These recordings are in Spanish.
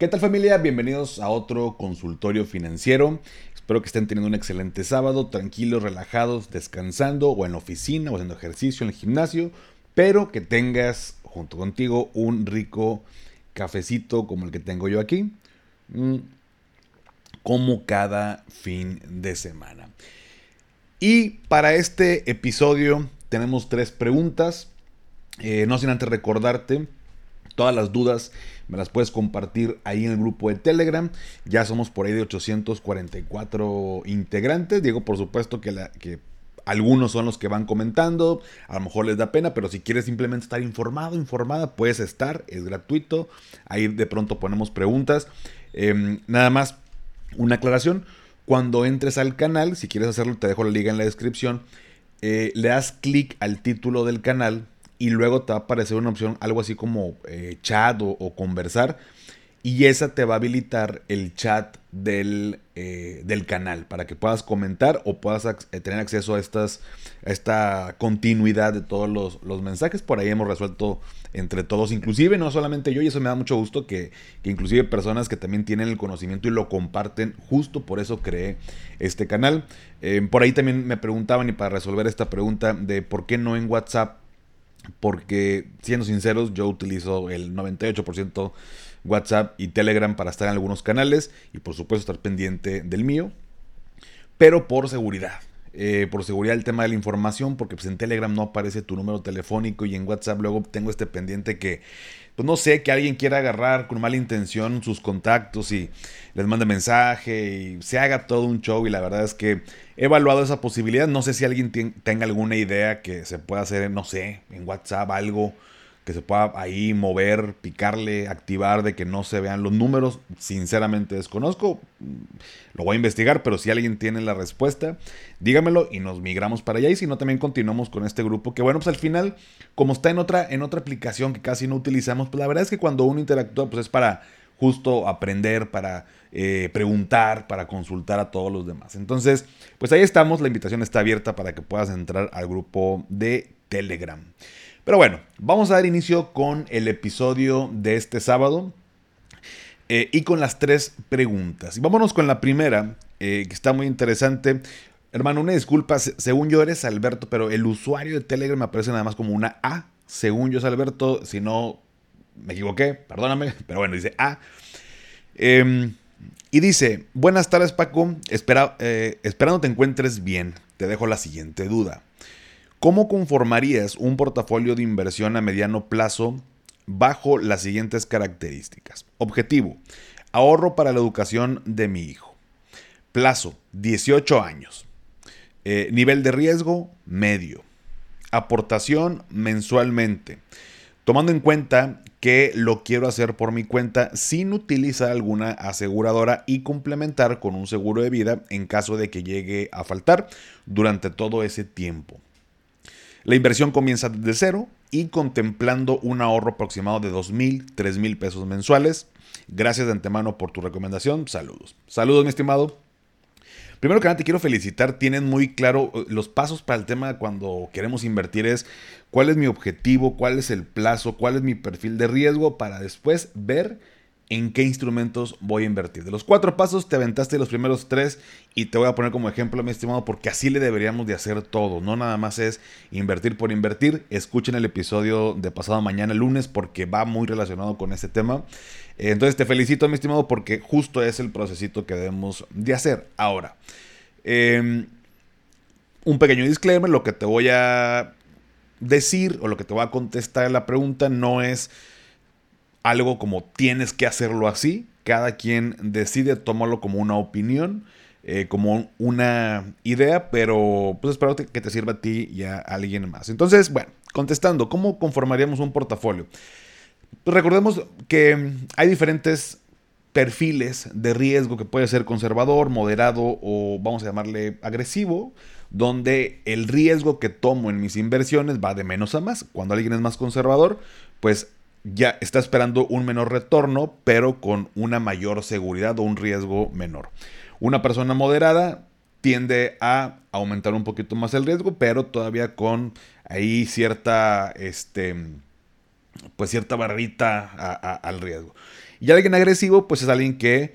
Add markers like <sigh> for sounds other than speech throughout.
¿Qué tal familia? Bienvenidos a otro consultorio financiero. Espero que estén teniendo un excelente sábado, tranquilos, relajados, descansando o en la oficina o haciendo ejercicio en el gimnasio, pero que tengas junto contigo un rico cafecito como el que tengo yo aquí, mm, como cada fin de semana. Y para este episodio tenemos tres preguntas. Eh, no sin antes recordarte todas las dudas me las puedes compartir ahí en el grupo de Telegram. Ya somos por ahí de 844 integrantes. Digo, por supuesto que, algunos son los que van comentando, a lo mejor les da pena, pero si quieres simplemente estar informado, informada, puedes estar, es gratuito. Ahí de pronto ponemos preguntas. Em, nada más, una aclaración. Cuando entres al canal, si quieres hacerlo, te dejo la liga en la descripción. Eh, le das clic al título del canal y luego te va a aparecer una opción, algo así como eh, chat o, conversar. Y esa te va a habilitar el chat del, eh, del canal para que puedas comentar o puedas eh, tener acceso a, estas, esta continuidad de todos los, mensajes. Por ahí hemos resuelto entre todos, inclusive no solamente yo, y eso me da mucho gusto que, que, inclusive personas que también tienen el conocimiento y lo comparten, justo por eso creé este canal. por ahí también me preguntaban y para resolver esta pregunta de por qué no en WhatsApp porque siendo sinceros yo utilizo el 98% WhatsApp y Telegram para estar en algunos canales y por supuesto estar pendiente del mío, pero por seguridad. Eh, por seguridad el tema de la información, porque pues en Telegram no aparece tu número telefónico y en WhatsApp luego tengo este pendiente que, pues no sé, que alguien quiera agarrar con mala intención sus contactos y les mande mensaje y se haga todo un show y la verdad es que he evaluado esa posibilidad, no sé si alguien tenga alguna idea que se pueda hacer, no sé, en WhatsApp algo que se pueda ahí mover, picarle, activar de que no se vean los números. Sinceramente desconozco. Lo voy a investigar, pero si alguien tiene la respuesta, dígamelo y nos migramos para allá. Y si no, también continuamos con este grupo. Que bueno, pues al final, como está en otra, en otra aplicación que casi no utilizamos, pues la verdad es que cuando uno interactúa, pues es para justo aprender, para eh, preguntar, para consultar a todos los demás. Entonces, pues ahí estamos. La invitación está abierta para que puedas entrar al grupo de Telegram. Pero bueno, vamos a dar inicio con el episodio de este sábado eh, y con las tres preguntas. Vámonos con la primera, eh, que está muy interesante. Hermano, una disculpa, según yo eres Alberto, pero el usuario de Telegram me aparece nada más como una A. Según yo es Alberto, si no me equivoqué, perdóname, <laughs> pero bueno, dice A. Em, y dice, buenas tardes Paco, Espera, eh, esperando te encuentres bien, te dejo la siguiente duda. ¿Cómo conformarías un portafolio de inversión a mediano plazo bajo las siguientes características? Objetivo, ahorro para la educación de mi hijo. Plazo, 18 años. Eh, nivel de riesgo, medio. Aportación mensualmente. Tomando en cuenta que lo quiero hacer por mi cuenta sin utilizar alguna aseguradora y complementar con un seguro de vida en caso de que llegue a faltar durante todo ese tiempo. La inversión comienza desde cero y contemplando un ahorro aproximado de 2 mil, 3 mil pesos mensuales. Gracias de antemano por tu recomendación. Saludos. Saludos, mi estimado. Primero que nada te quiero felicitar, tienen muy claro eh, los pasos para el tema cuando queremos invertir es cuál es mi objetivo, cuál es el plazo, cuál es mi perfil de riesgo para después ver en qué instrumentos voy a invertir. De los cuatro pasos te aventaste los primeros tres y te voy a poner como ejemplo, mi estimado, porque así le deberíamos de hacer todo. No nada más es invertir por invertir. Escuchen el episodio de pasado mañana, lunes, porque va muy relacionado con este tema. Entonces te felicito, mi estimado, porque justo es el procesito que debemos de hacer. Ahora, em, un pequeño disclaimer, lo que te voy a decir o lo que te voy a contestar en la pregunta no es algo como tienes que hacerlo así. Cada quien decide tomarlo como una opinión, eh, como una idea, pero pues espero que te sirva a ti y a alguien más. Entonces, bueno, contestando, ¿cómo conformaríamos un portafolio? Pues recordemos que hay diferentes perfiles de riesgo que puede ser conservador, moderado o vamos a llamarle agresivo, donde el riesgo que tomo en mis inversiones va de menos a más. Cuando alguien es más conservador, pues ya está esperando un menor retorno, pero con una mayor seguridad o un riesgo menor. Una persona moderada tiende a aumentar un poquito más el riesgo, pero todavía con ahí cierta, este, pues cierta barrita al riesgo. Y alguien agresivo, pues es alguien que,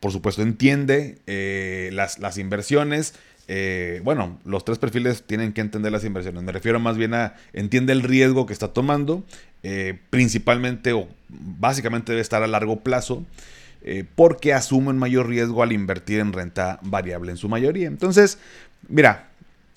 por supuesto, entiende eh, las, las, inversiones. Eh, bueno, los tres perfiles tienen que entender las inversiones. Me refiero más bien a entiende el riesgo que está tomando, eh, principalmente o básicamente debe estar a largo plazo. porque asumen mayor riesgo al invertir en renta variable en su mayoría. Entonces, mira,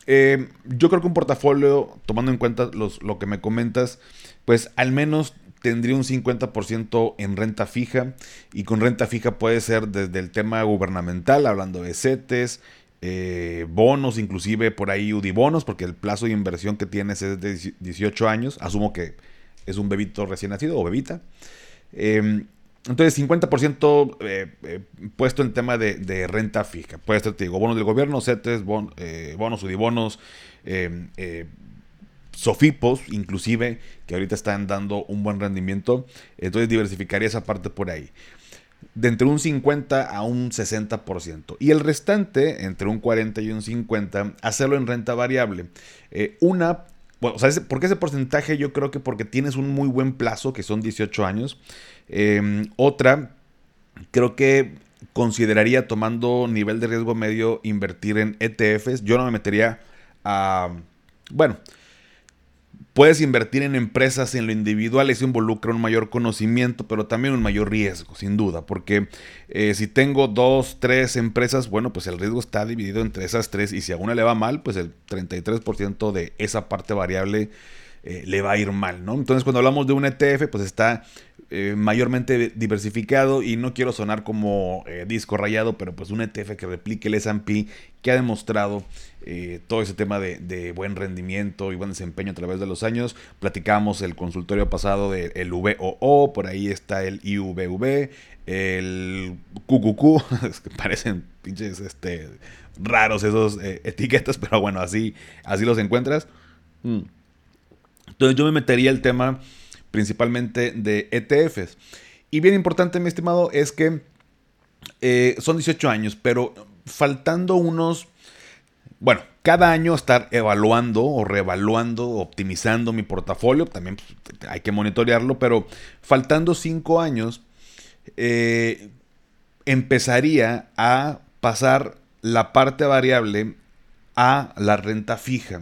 yo creo que un portafolio, tomando en cuenta lo que me comentas, pues al menos tendría un 50% en renta fija y con renta fija puede ser desde el tema gubernamental, hablando de CETES, eh, bonos, inclusive por ahí UDIBonos, porque el plazo de inversión que tienes es de 18 años, asumo que es un bebito recién nacido o bebita. Em, entonces, 50% eh, eh, puesto en tema de, renta fija. Puede ser, te digo, bonos del gobierno, CETES, bonos, UDIBonos, em, Sofipos, inclusive, que ahorita están dando un buen rendimiento. Entonces diversificaría esa parte por ahí. De entre un 50 a un 60%. Y el restante, entre un 40 y un 50, hacerlo en renta variable. Eh, una, bueno, o sea, ¿por qué ese porcentaje? Yo creo que porque tienes un muy buen plazo, que son 18 años. Em, otra, creo que consideraría tomando nivel de riesgo medio invertir en ETFs. Yo no me metería a... Bueno, Puedes invertir en empresas en lo individual, eso involucra un mayor conocimiento, pero también un mayor riesgo, sin duda, porque eh, si tengo dos, tres empresas, bueno, pues el riesgo está dividido entre esas tres y si a una le va mal, pues el 33% de esa parte variable eh, le va a ir mal, ¿no? Entonces cuando hablamos de un ETF, pues está eh, mayormente diversificado y no quiero sonar como disco rayado, pero pues un ETF que replique el S&P que ha demostrado eh, todo ese tema de, buen rendimiento y buen desempeño a través de los años. Platicamos el consultorio pasado del VOO, por ahí está el IVV, el QQQ, <laughs> que parecen pinches este, raros esos eh, etiquetas, <laughs> pero bueno, así, así los encuentras. Mm. Entonces yo me metería el tema principalmente de ETFs. Y bien importante, mi estimado, es que eh, son 18 años, pero faltando unos bueno, cada año estar evaluando o reevaluando, optimizando mi portafolio, también pues, hay que monitorearlo, pero faltando cinco años, eh, empezaría a pasar la parte variable a la renta fija.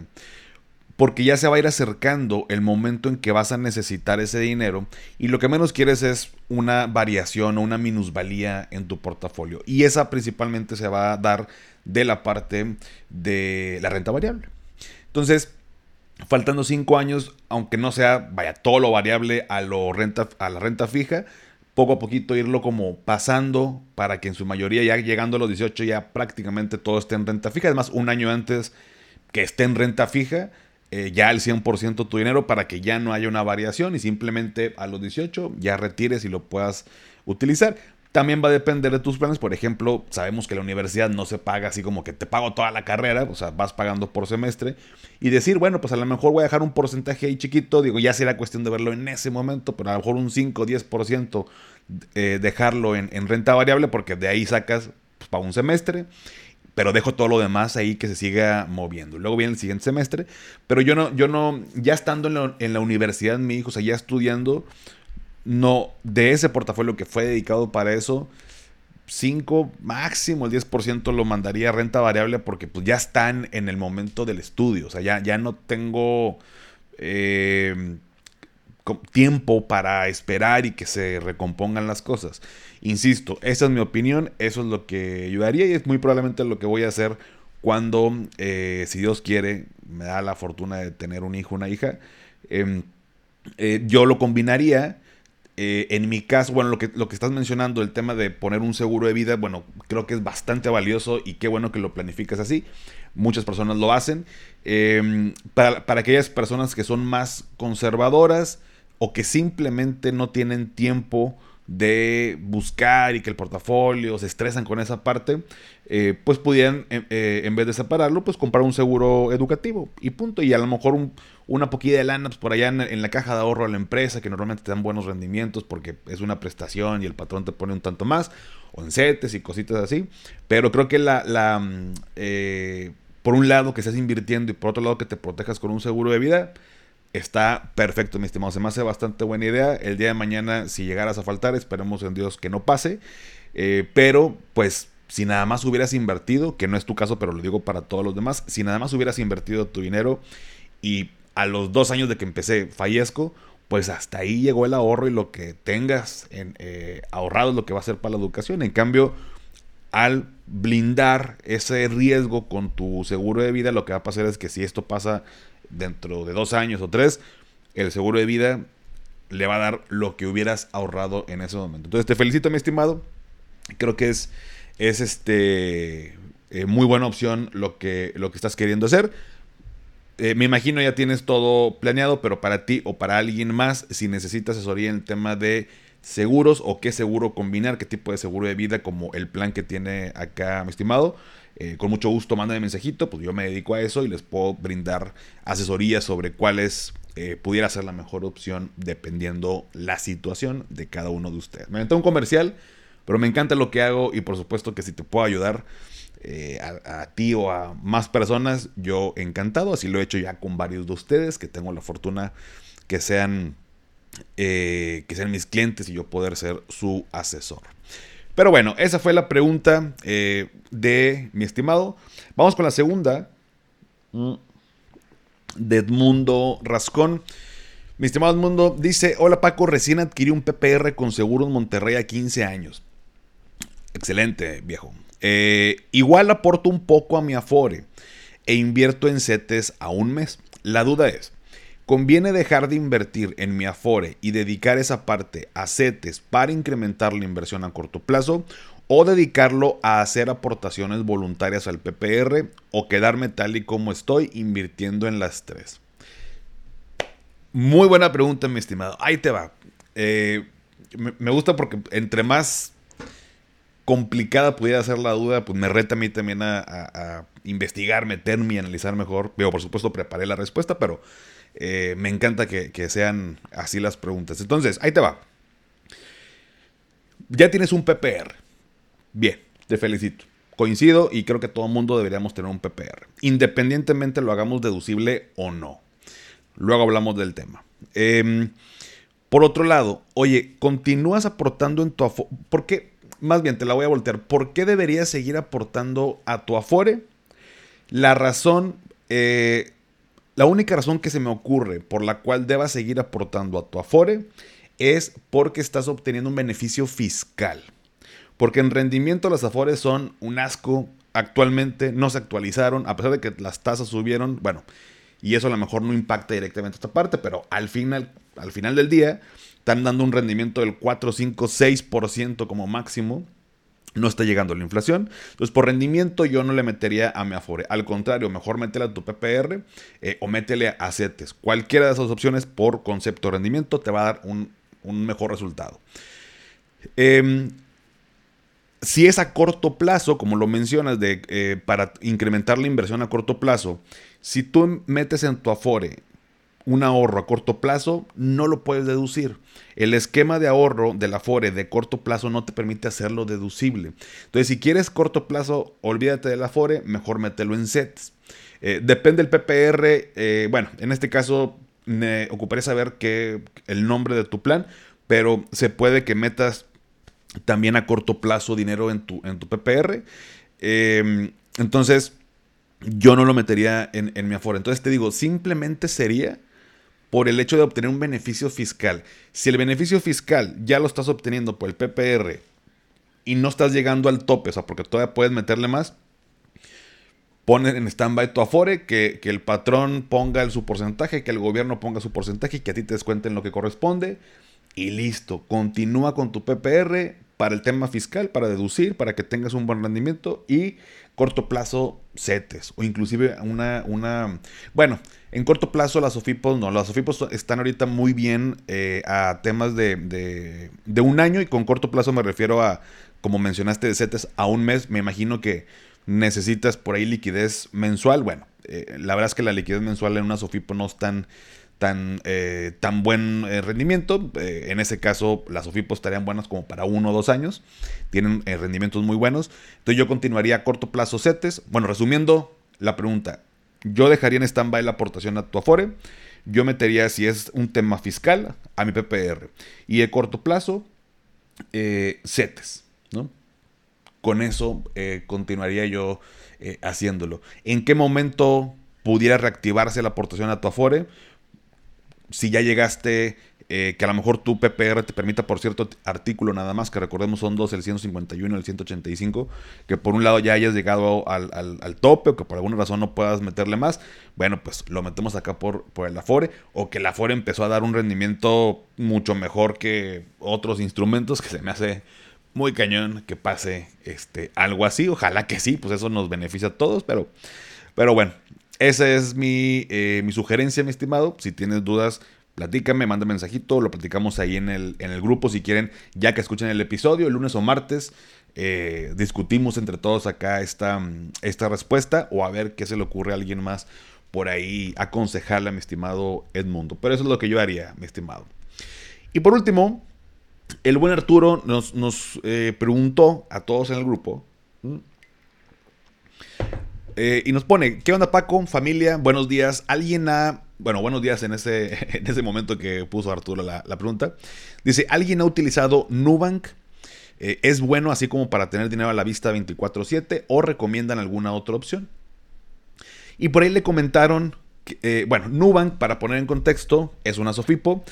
Porque ya se va a ir acercando el momento en que vas a necesitar ese dinero y lo que menos quieres es una variación o una minusvalía en tu portafolio. Y esa principalmente se va a dar de la parte de la renta variable. Entonces, faltando cinco años, aunque no sea, vaya, todo lo variable a, lo renta, a la renta fija, poco a poquito irlo como pasando para que en su mayoría ya llegando a los 18 ya prácticamente todo esté en renta fija. Además, un año antes que esté en renta fija, eh, ya el 100% tu dinero para que ya no haya una variación y simplemente a los 18 ya retires y lo puedas utilizar. También va a depender de tus planes. Por ejemplo, sabemos que la universidad no se paga así como que te pago toda la carrera, o sea, vas pagando por semestre. Y decir, bueno, pues a lo mejor voy a dejar un porcentaje ahí chiquito, digo, ya será cuestión de verlo en ese momento, pero a lo mejor un 5 o 10% eh, dejarlo en, renta variable, porque de ahí sacas pues, para un semestre pero dejo todo lo demás ahí que se siga moviendo. Luego viene el siguiente semestre, pero yo no, yo no, ya estando en la, en la universidad, mi hijo, o sea, ya estudiando, no, de ese portafolio que fue dedicado para eso, 5, máximo el 10% lo mandaría a renta variable porque pues ya están en el momento del estudio. O sea, ya, ya no tengo eh, tiempo para esperar y que se recompongan las cosas. Insisto, esa es mi opinión, eso es lo que yo haría y es muy probablemente lo que voy a hacer cuando, eh, si Dios quiere, me da la fortuna de tener un hijo, una hija. Em, eh, yo lo combinaría eh, en mi caso, bueno, lo que, lo que estás mencionando, el tema de poner un seguro de vida, bueno, creo que es bastante valioso y qué bueno que lo planificas así. Muchas personas lo hacen. Em, para, para, aquellas personas que son más conservadoras o que simplemente no tienen tiempo de buscar y que el portafolio se estresan con esa parte, eh, pues pudieran, eh, eh, en vez de separarlo, pues comprar un seguro educativo y punto. Y a lo mejor una poquilla de lana pues, por allá en, la caja de ahorro a la empresa, que normalmente te dan buenos rendimientos porque es una prestación y el patrón te pone un tanto más, o en y cositas así. Pero creo que la, la por un lado que estés invirtiendo y por otro lado que te protejas con un seguro de vida, está perfecto, mi estimado. Se me hace bastante buena idea. El día de mañana, si llegaras a faltar, esperemos en Dios que no pase. Eh, pero, pues, si nada más hubieras invertido, que no es tu caso, pero lo digo para todos los demás, si nada más hubieras invertido tu dinero y a los dos años de que empecé fallezco, pues hasta ahí llegó el ahorro y lo que tengas en, eh, ahorrado es lo que va a ser para la educación. En cambio, al blindar ese riesgo con tu seguro de vida, lo que va a pasar es que si esto pasa dentro de dos años o tres, el seguro de vida le va a dar lo que hubieras ahorrado en ese momento. Entonces te felicito, mi estimado. Creo que es, es este, eh, muy buena opción lo que, lo que estás queriendo hacer. Eh, me imagino ya tienes todo planeado, pero para ti o para alguien más, si necesitas asesoría en el tema de seguros o qué seguro combinar, qué tipo de seguro de vida, como el plan que tiene acá mi estimado, eh, con mucho gusto mándame mensajito, pues yo me dedico a eso y les puedo brindar asesoría sobre cuáles eh, pudiera ser la mejor opción dependiendo la situación de cada uno de ustedes. Me meto un comercial, pero me encanta lo que hago y por supuesto que si te puedo ayudar, eh, a, ti o a más personas, yo encantado. Así lo he hecho ya con varios de ustedes, que tengo la fortuna que sean, eh, que sean mis clientes y yo poder ser su asesor. Pero bueno, esa fue la pregunta eh, de mi estimado. Vamos con la segunda. Mm, de Edmundo Rascón. Mi estimado Edmundo dice, hola Paco, recién adquirí un PPR con seguro en Monterrey a 15 años. Excelente, viejo. Eh, igual aporto un poco a mi Afore e invierto en CETES a un mes. La duda es, ¿conviene dejar de invertir en mi Afore y dedicar esa parte a CETES para incrementar la inversión a corto plazo? ¿O dedicarlo a hacer aportaciones voluntarias al PPR? ¿O quedarme tal y como estoy invirtiendo en las tres? Muy buena pregunta, mi estimado. Ahí te va. Eh, me gusta porque entre más complicada pudiera ser la duda, pues me reta a mí también a, investigar, meterme y analizar mejor. Veo, por supuesto, preparé la respuesta, pero eh, me encanta que, sean así las preguntas. Entonces, ahí te va. Ya tienes un PPR. Bien, te felicito. Coincido y creo que todo mundo deberíamos tener un PPR, independientemente lo hagamos deducible o no. Luego hablamos del tema. Em, por otro lado, oye, continúas aportando en tu... ¿Por qué? más bien te la voy a voltear. ¿Por qué deberías seguir aportando a tu Afore? La razón, eh, la única razón que se me ocurre por la cual debas seguir aportando a tu Afore es porque estás obteniendo un beneficio fiscal. Porque en rendimiento las Afores son un asco. Actualmente no se actualizaron, a pesar de que las tasas subieron. Bueno, y eso a lo mejor no impacta directamente esta parte, pero al final, al final del día están dando un rendimiento del 4, 5, 6% como máximo. No está llegando la inflación. Entonces, por rendimiento, yo no le metería a mi Afore. Al contrario, mejor métele a tu PPR eh, o métele a CETES. Cualquiera de esas opciones, por concepto de rendimiento, te va a dar un, mejor resultado. Em, si es a corto plazo, como lo mencionas, de, eh, para incrementar la inversión a corto plazo, si tú metes en tu Afore un ahorro a corto plazo, no lo puedes deducir. El esquema de ahorro del Afore de corto plazo no te permite hacerlo deducible. Entonces, si quieres corto plazo, olvídate del Afore, mejor mételo en sets. Eh, depende del PPR. Eh, bueno, en este caso me ocuparé saber que el nombre de tu plan, pero se puede que metas también a corto plazo dinero en tu, en tu PPR. Em, entonces, yo no lo metería en mi Afore. Entonces te digo, simplemente sería por el hecho de obtener un beneficio fiscal. Si el beneficio fiscal ya lo estás obteniendo por el PPR y no estás llegando al tope, o sea, porque todavía puedes meterle más, pon en stand-by tu Afore, que, que, el patrón ponga su porcentaje, que el gobierno ponga su porcentaje y que a ti te descuenten lo que corresponde. Y listo, continúa con tu PPR para el tema fiscal, para deducir, para que tengas un buen rendimiento y corto plazo CETES o inclusive una, una bueno, en corto plazo las OFIPOS no, las OFIPOS están ahorita muy bien eh, a temas de, de, un año y con corto plazo me refiero a, como mencionaste, de CETES a un mes, me imagino que necesitas por ahí liquidez mensual, bueno, eh, la verdad es que la liquidez mensual en una SOFIPO no es tan tan, eh, tan buen eh, rendimiento. Eh, en ese caso, las OFIPOS estarían buenas como para uno o dos años. Tienen rendimientos muy buenos. Entonces yo continuaría a corto plazo CETES. Bueno, resumiendo la pregunta, yo dejaría en stand-by la aportación a tu Afore. yo metería, si es un tema fiscal, a mi PPR. Y de corto plazo, CETES, ¿no? Con eso continuaría yo haciéndolo. ¿En qué momento pudiera reactivarse la aportación a tu Afore? Si ya llegaste eh, que a lo mejor tu PPR te permita por cierto artículo nada más, que recordemos son dos, el 151 y el 185, que por un lado ya hayas llegado al, tope o que por alguna razón no puedas meterle más, bueno, pues lo metemos acá por, por el Afore, o que el Afore empezó a dar un rendimiento mucho mejor que otros instrumentos, que se me hace muy cañón que pase este, algo así, ojalá que sí, pues eso nos beneficia a todos, pero, pero bueno, esa es mi, eh, mi sugerencia, mi estimado, si tienes dudas platícame, manda mensajito, lo platicamos ahí en el, en el grupo si quieren, ya que escuchen el episodio, el lunes o martes, eh, discutimos entre todos acá esta, esta respuesta o a ver qué se le ocurre a alguien más por ahí aconsejarle a mi estimado Edmundo. Pero eso es lo que yo haría, mi estimado. Y por último, el buen Arturo nos, nos eh, preguntó a todos en el grupo. Eh, y nos pone, ¿qué onda Paco? Familia, buenos días. ¿Alguien ha bueno, buenos días en ese, <laughs> en ese momento que puso Arturo la, pregunta. Dice, ¿alguien ha utilizado Nubank? Eh, ¿Es bueno así como para tener dinero a la vista 24/7 o recomiendan alguna otra opción? Y por ahí le comentaron, eh, bueno, Nubank, para poner en contexto, es una Sofipo.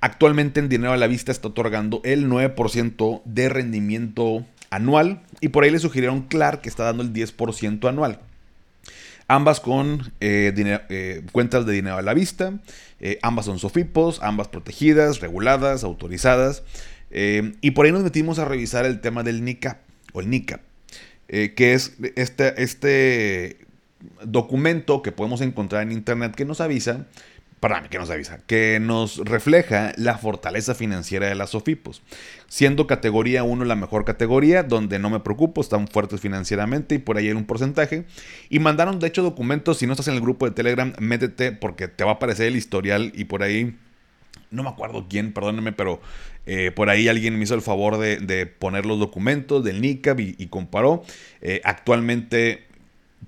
Actualmente en dinero a la vista está otorgando el 9% de rendimiento anual y por ahí le sugirieron Clark que está dando el 10% anual. Ambas con eh, eh, cuentas de dinero a la vista, eh, ambas son SOFIPOS, ambas protegidas, reguladas, autorizadas, y por ahí nos metimos a revisar el tema del NICAP, o el que es este, este documento que podemos encontrar en internet que nos avisa para que nos avisa, que nos refleja la fortaleza financiera de las SOFIPOS, siendo categoría 1 la mejor categoría, donde no me preocupo, están fuertes financieramente y por ahí hay un porcentaje. Y mandaron de hecho documentos, si no estás en el grupo de Telegram, métete porque te va a aparecer el historial y por ahí, no me acuerdo quién, perdónenme, pero eh, por ahí alguien me hizo el favor de, poner los documentos del NICAB y, comparó. Eh, actualmente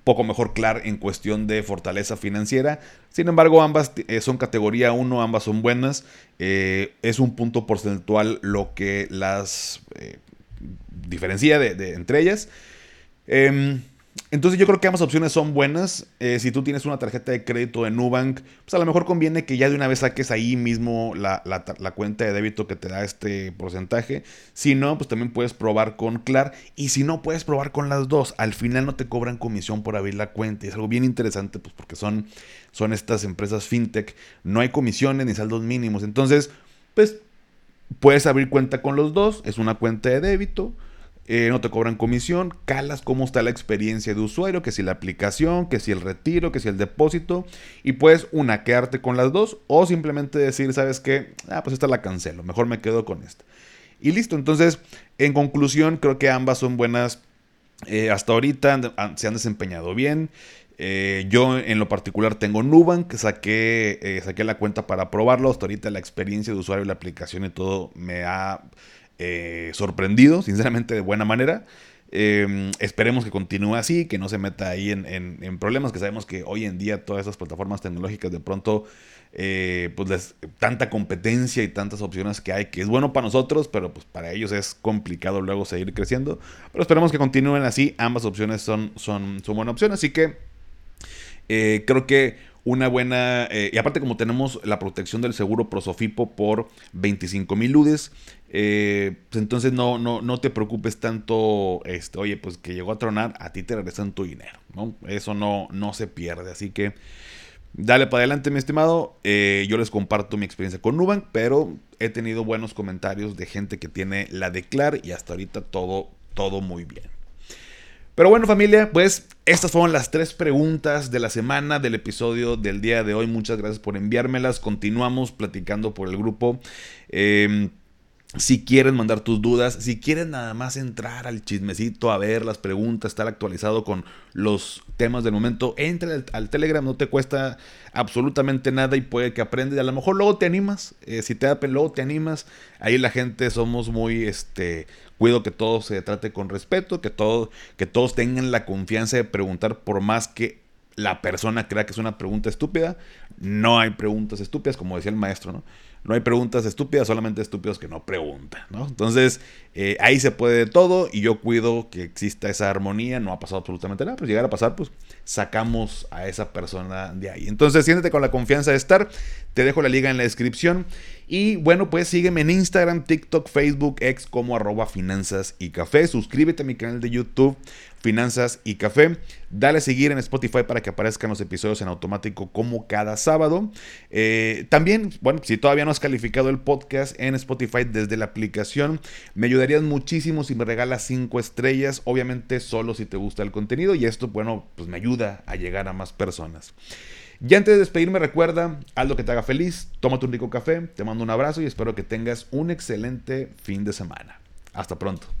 poco mejor claro en cuestión de fortaleza financiera. Sin embargo, ambas eh, son categoría 1, ambas son buenas. Eh, es un punto porcentual lo que las eh, diferencia de, entre ellas. Em, entonces yo creo que ambas opciones son buenas. Eh, si tú tienes una tarjeta de crédito en Nubank, pues a lo mejor conviene que ya de una vez saques ahí mismo la, cuenta de débito que te da este porcentaje. Si no, pues también puedes probar con Clar. Y si no, puedes probar con las dos. Al final no te cobran comisión por abrir la cuenta. Y es algo bien interesante, pues porque son, son estas empresas fintech. No hay comisiones ni saldos mínimos. Entonces, pues puedes abrir cuenta con los dos. Es una cuenta de débito eh, no te cobran comisión, calas cómo está la experiencia de usuario, que si la aplicación, que si el retiro, que si el depósito, y puedes una quedarte con las dos o simplemente decir, ¿sabes qué? Ah, pues esta la cancelo, mejor me quedo con esta. Y listo, entonces, en conclusión, creo que ambas son buenas. Eh, hasta ahorita se han desempeñado bien. Eh, yo en lo particular tengo Nubank, saqué, saqué la cuenta para probarlo. Hasta ahorita la experiencia de usuario, la aplicación y todo me ha eh, sorprendido, sinceramente, de buena manera. Em, esperemos que continúe así, que no se meta ahí en, problemas, que sabemos que hoy en día todas esas plataformas tecnológicas de pronto, eh, pues tanta competencia y tantas opciones que hay, que es bueno para nosotros, pero pues para ellos es complicado luego seguir creciendo. Pero esperemos que continúen así, ambas opciones son, son, son buena opción, así que eh, creo que una buena... y aparte como tenemos la protección del seguro Prosofipo por 25 mil ludes, eh, pues entonces no, no, no te preocupes tanto, este, oye, pues que llegó a tronar, a ti te regresan tu dinero, ¿no? Eso no, no se pierde, así que dale para adelante, mi estimado. Eh, yo les comparto mi experiencia con Nubank, pero he tenido buenos comentarios de gente que tiene la Declar y hasta ahorita todo, todo muy bien. Pero bueno familia, pues estas fueron las tres preguntas de la semana del episodio del día de hoy. Muchas gracias por enviármelas. Continuamos platicando por el grupo. Eh, si quieren mandar tus dudas, si quieren nada más entrar al chismecito, a ver las preguntas, estar actualizado con los temas del momento, entra al, Telegram, no te cuesta absolutamente nada y puede que aprendas. A lo mejor luego te animas, eh, si te da luego te animas. Ahí la gente somos muy, este, cuido que todo se trate con respeto, que, todo, que todos tengan la confianza de preguntar por más que la persona crea que es una pregunta estúpida. No hay preguntas estúpidas, como decía el maestro, ¿no? No hay preguntas estúpidas, solamente estúpidos que no preguntan, ¿no? Entonces, eh, ahí se puede de todo y yo cuido que exista esa armonía. No ha pasado absolutamente nada, pues llegar a pasar, pues sacamos a esa persona de ahí. Entonces, siéntete con la confianza de estar. Te dejo la liga en la descripción. Y bueno, pues sígueme en Instagram, TikTok, Facebook, ex como arroba finanzas y café. Suscríbete a mi canal de YouTube, Finanzas y Café. Dale a seguir en Spotify para que aparezcan los episodios en automático como cada sábado. Eh, también, bueno, si todavía no has calificado el podcast en Spotify desde la aplicación, me ayudarías muchísimo si me regalas 5 estrellas. Obviamente solo si te gusta el contenido y esto, bueno, pues me ayuda a llegar a más personas. Y antes de despedirme, recuerda, haz que te haga feliz, tómate un rico café, te mando un abrazo y espero que tengas un excelente fin de semana. Hasta pronto.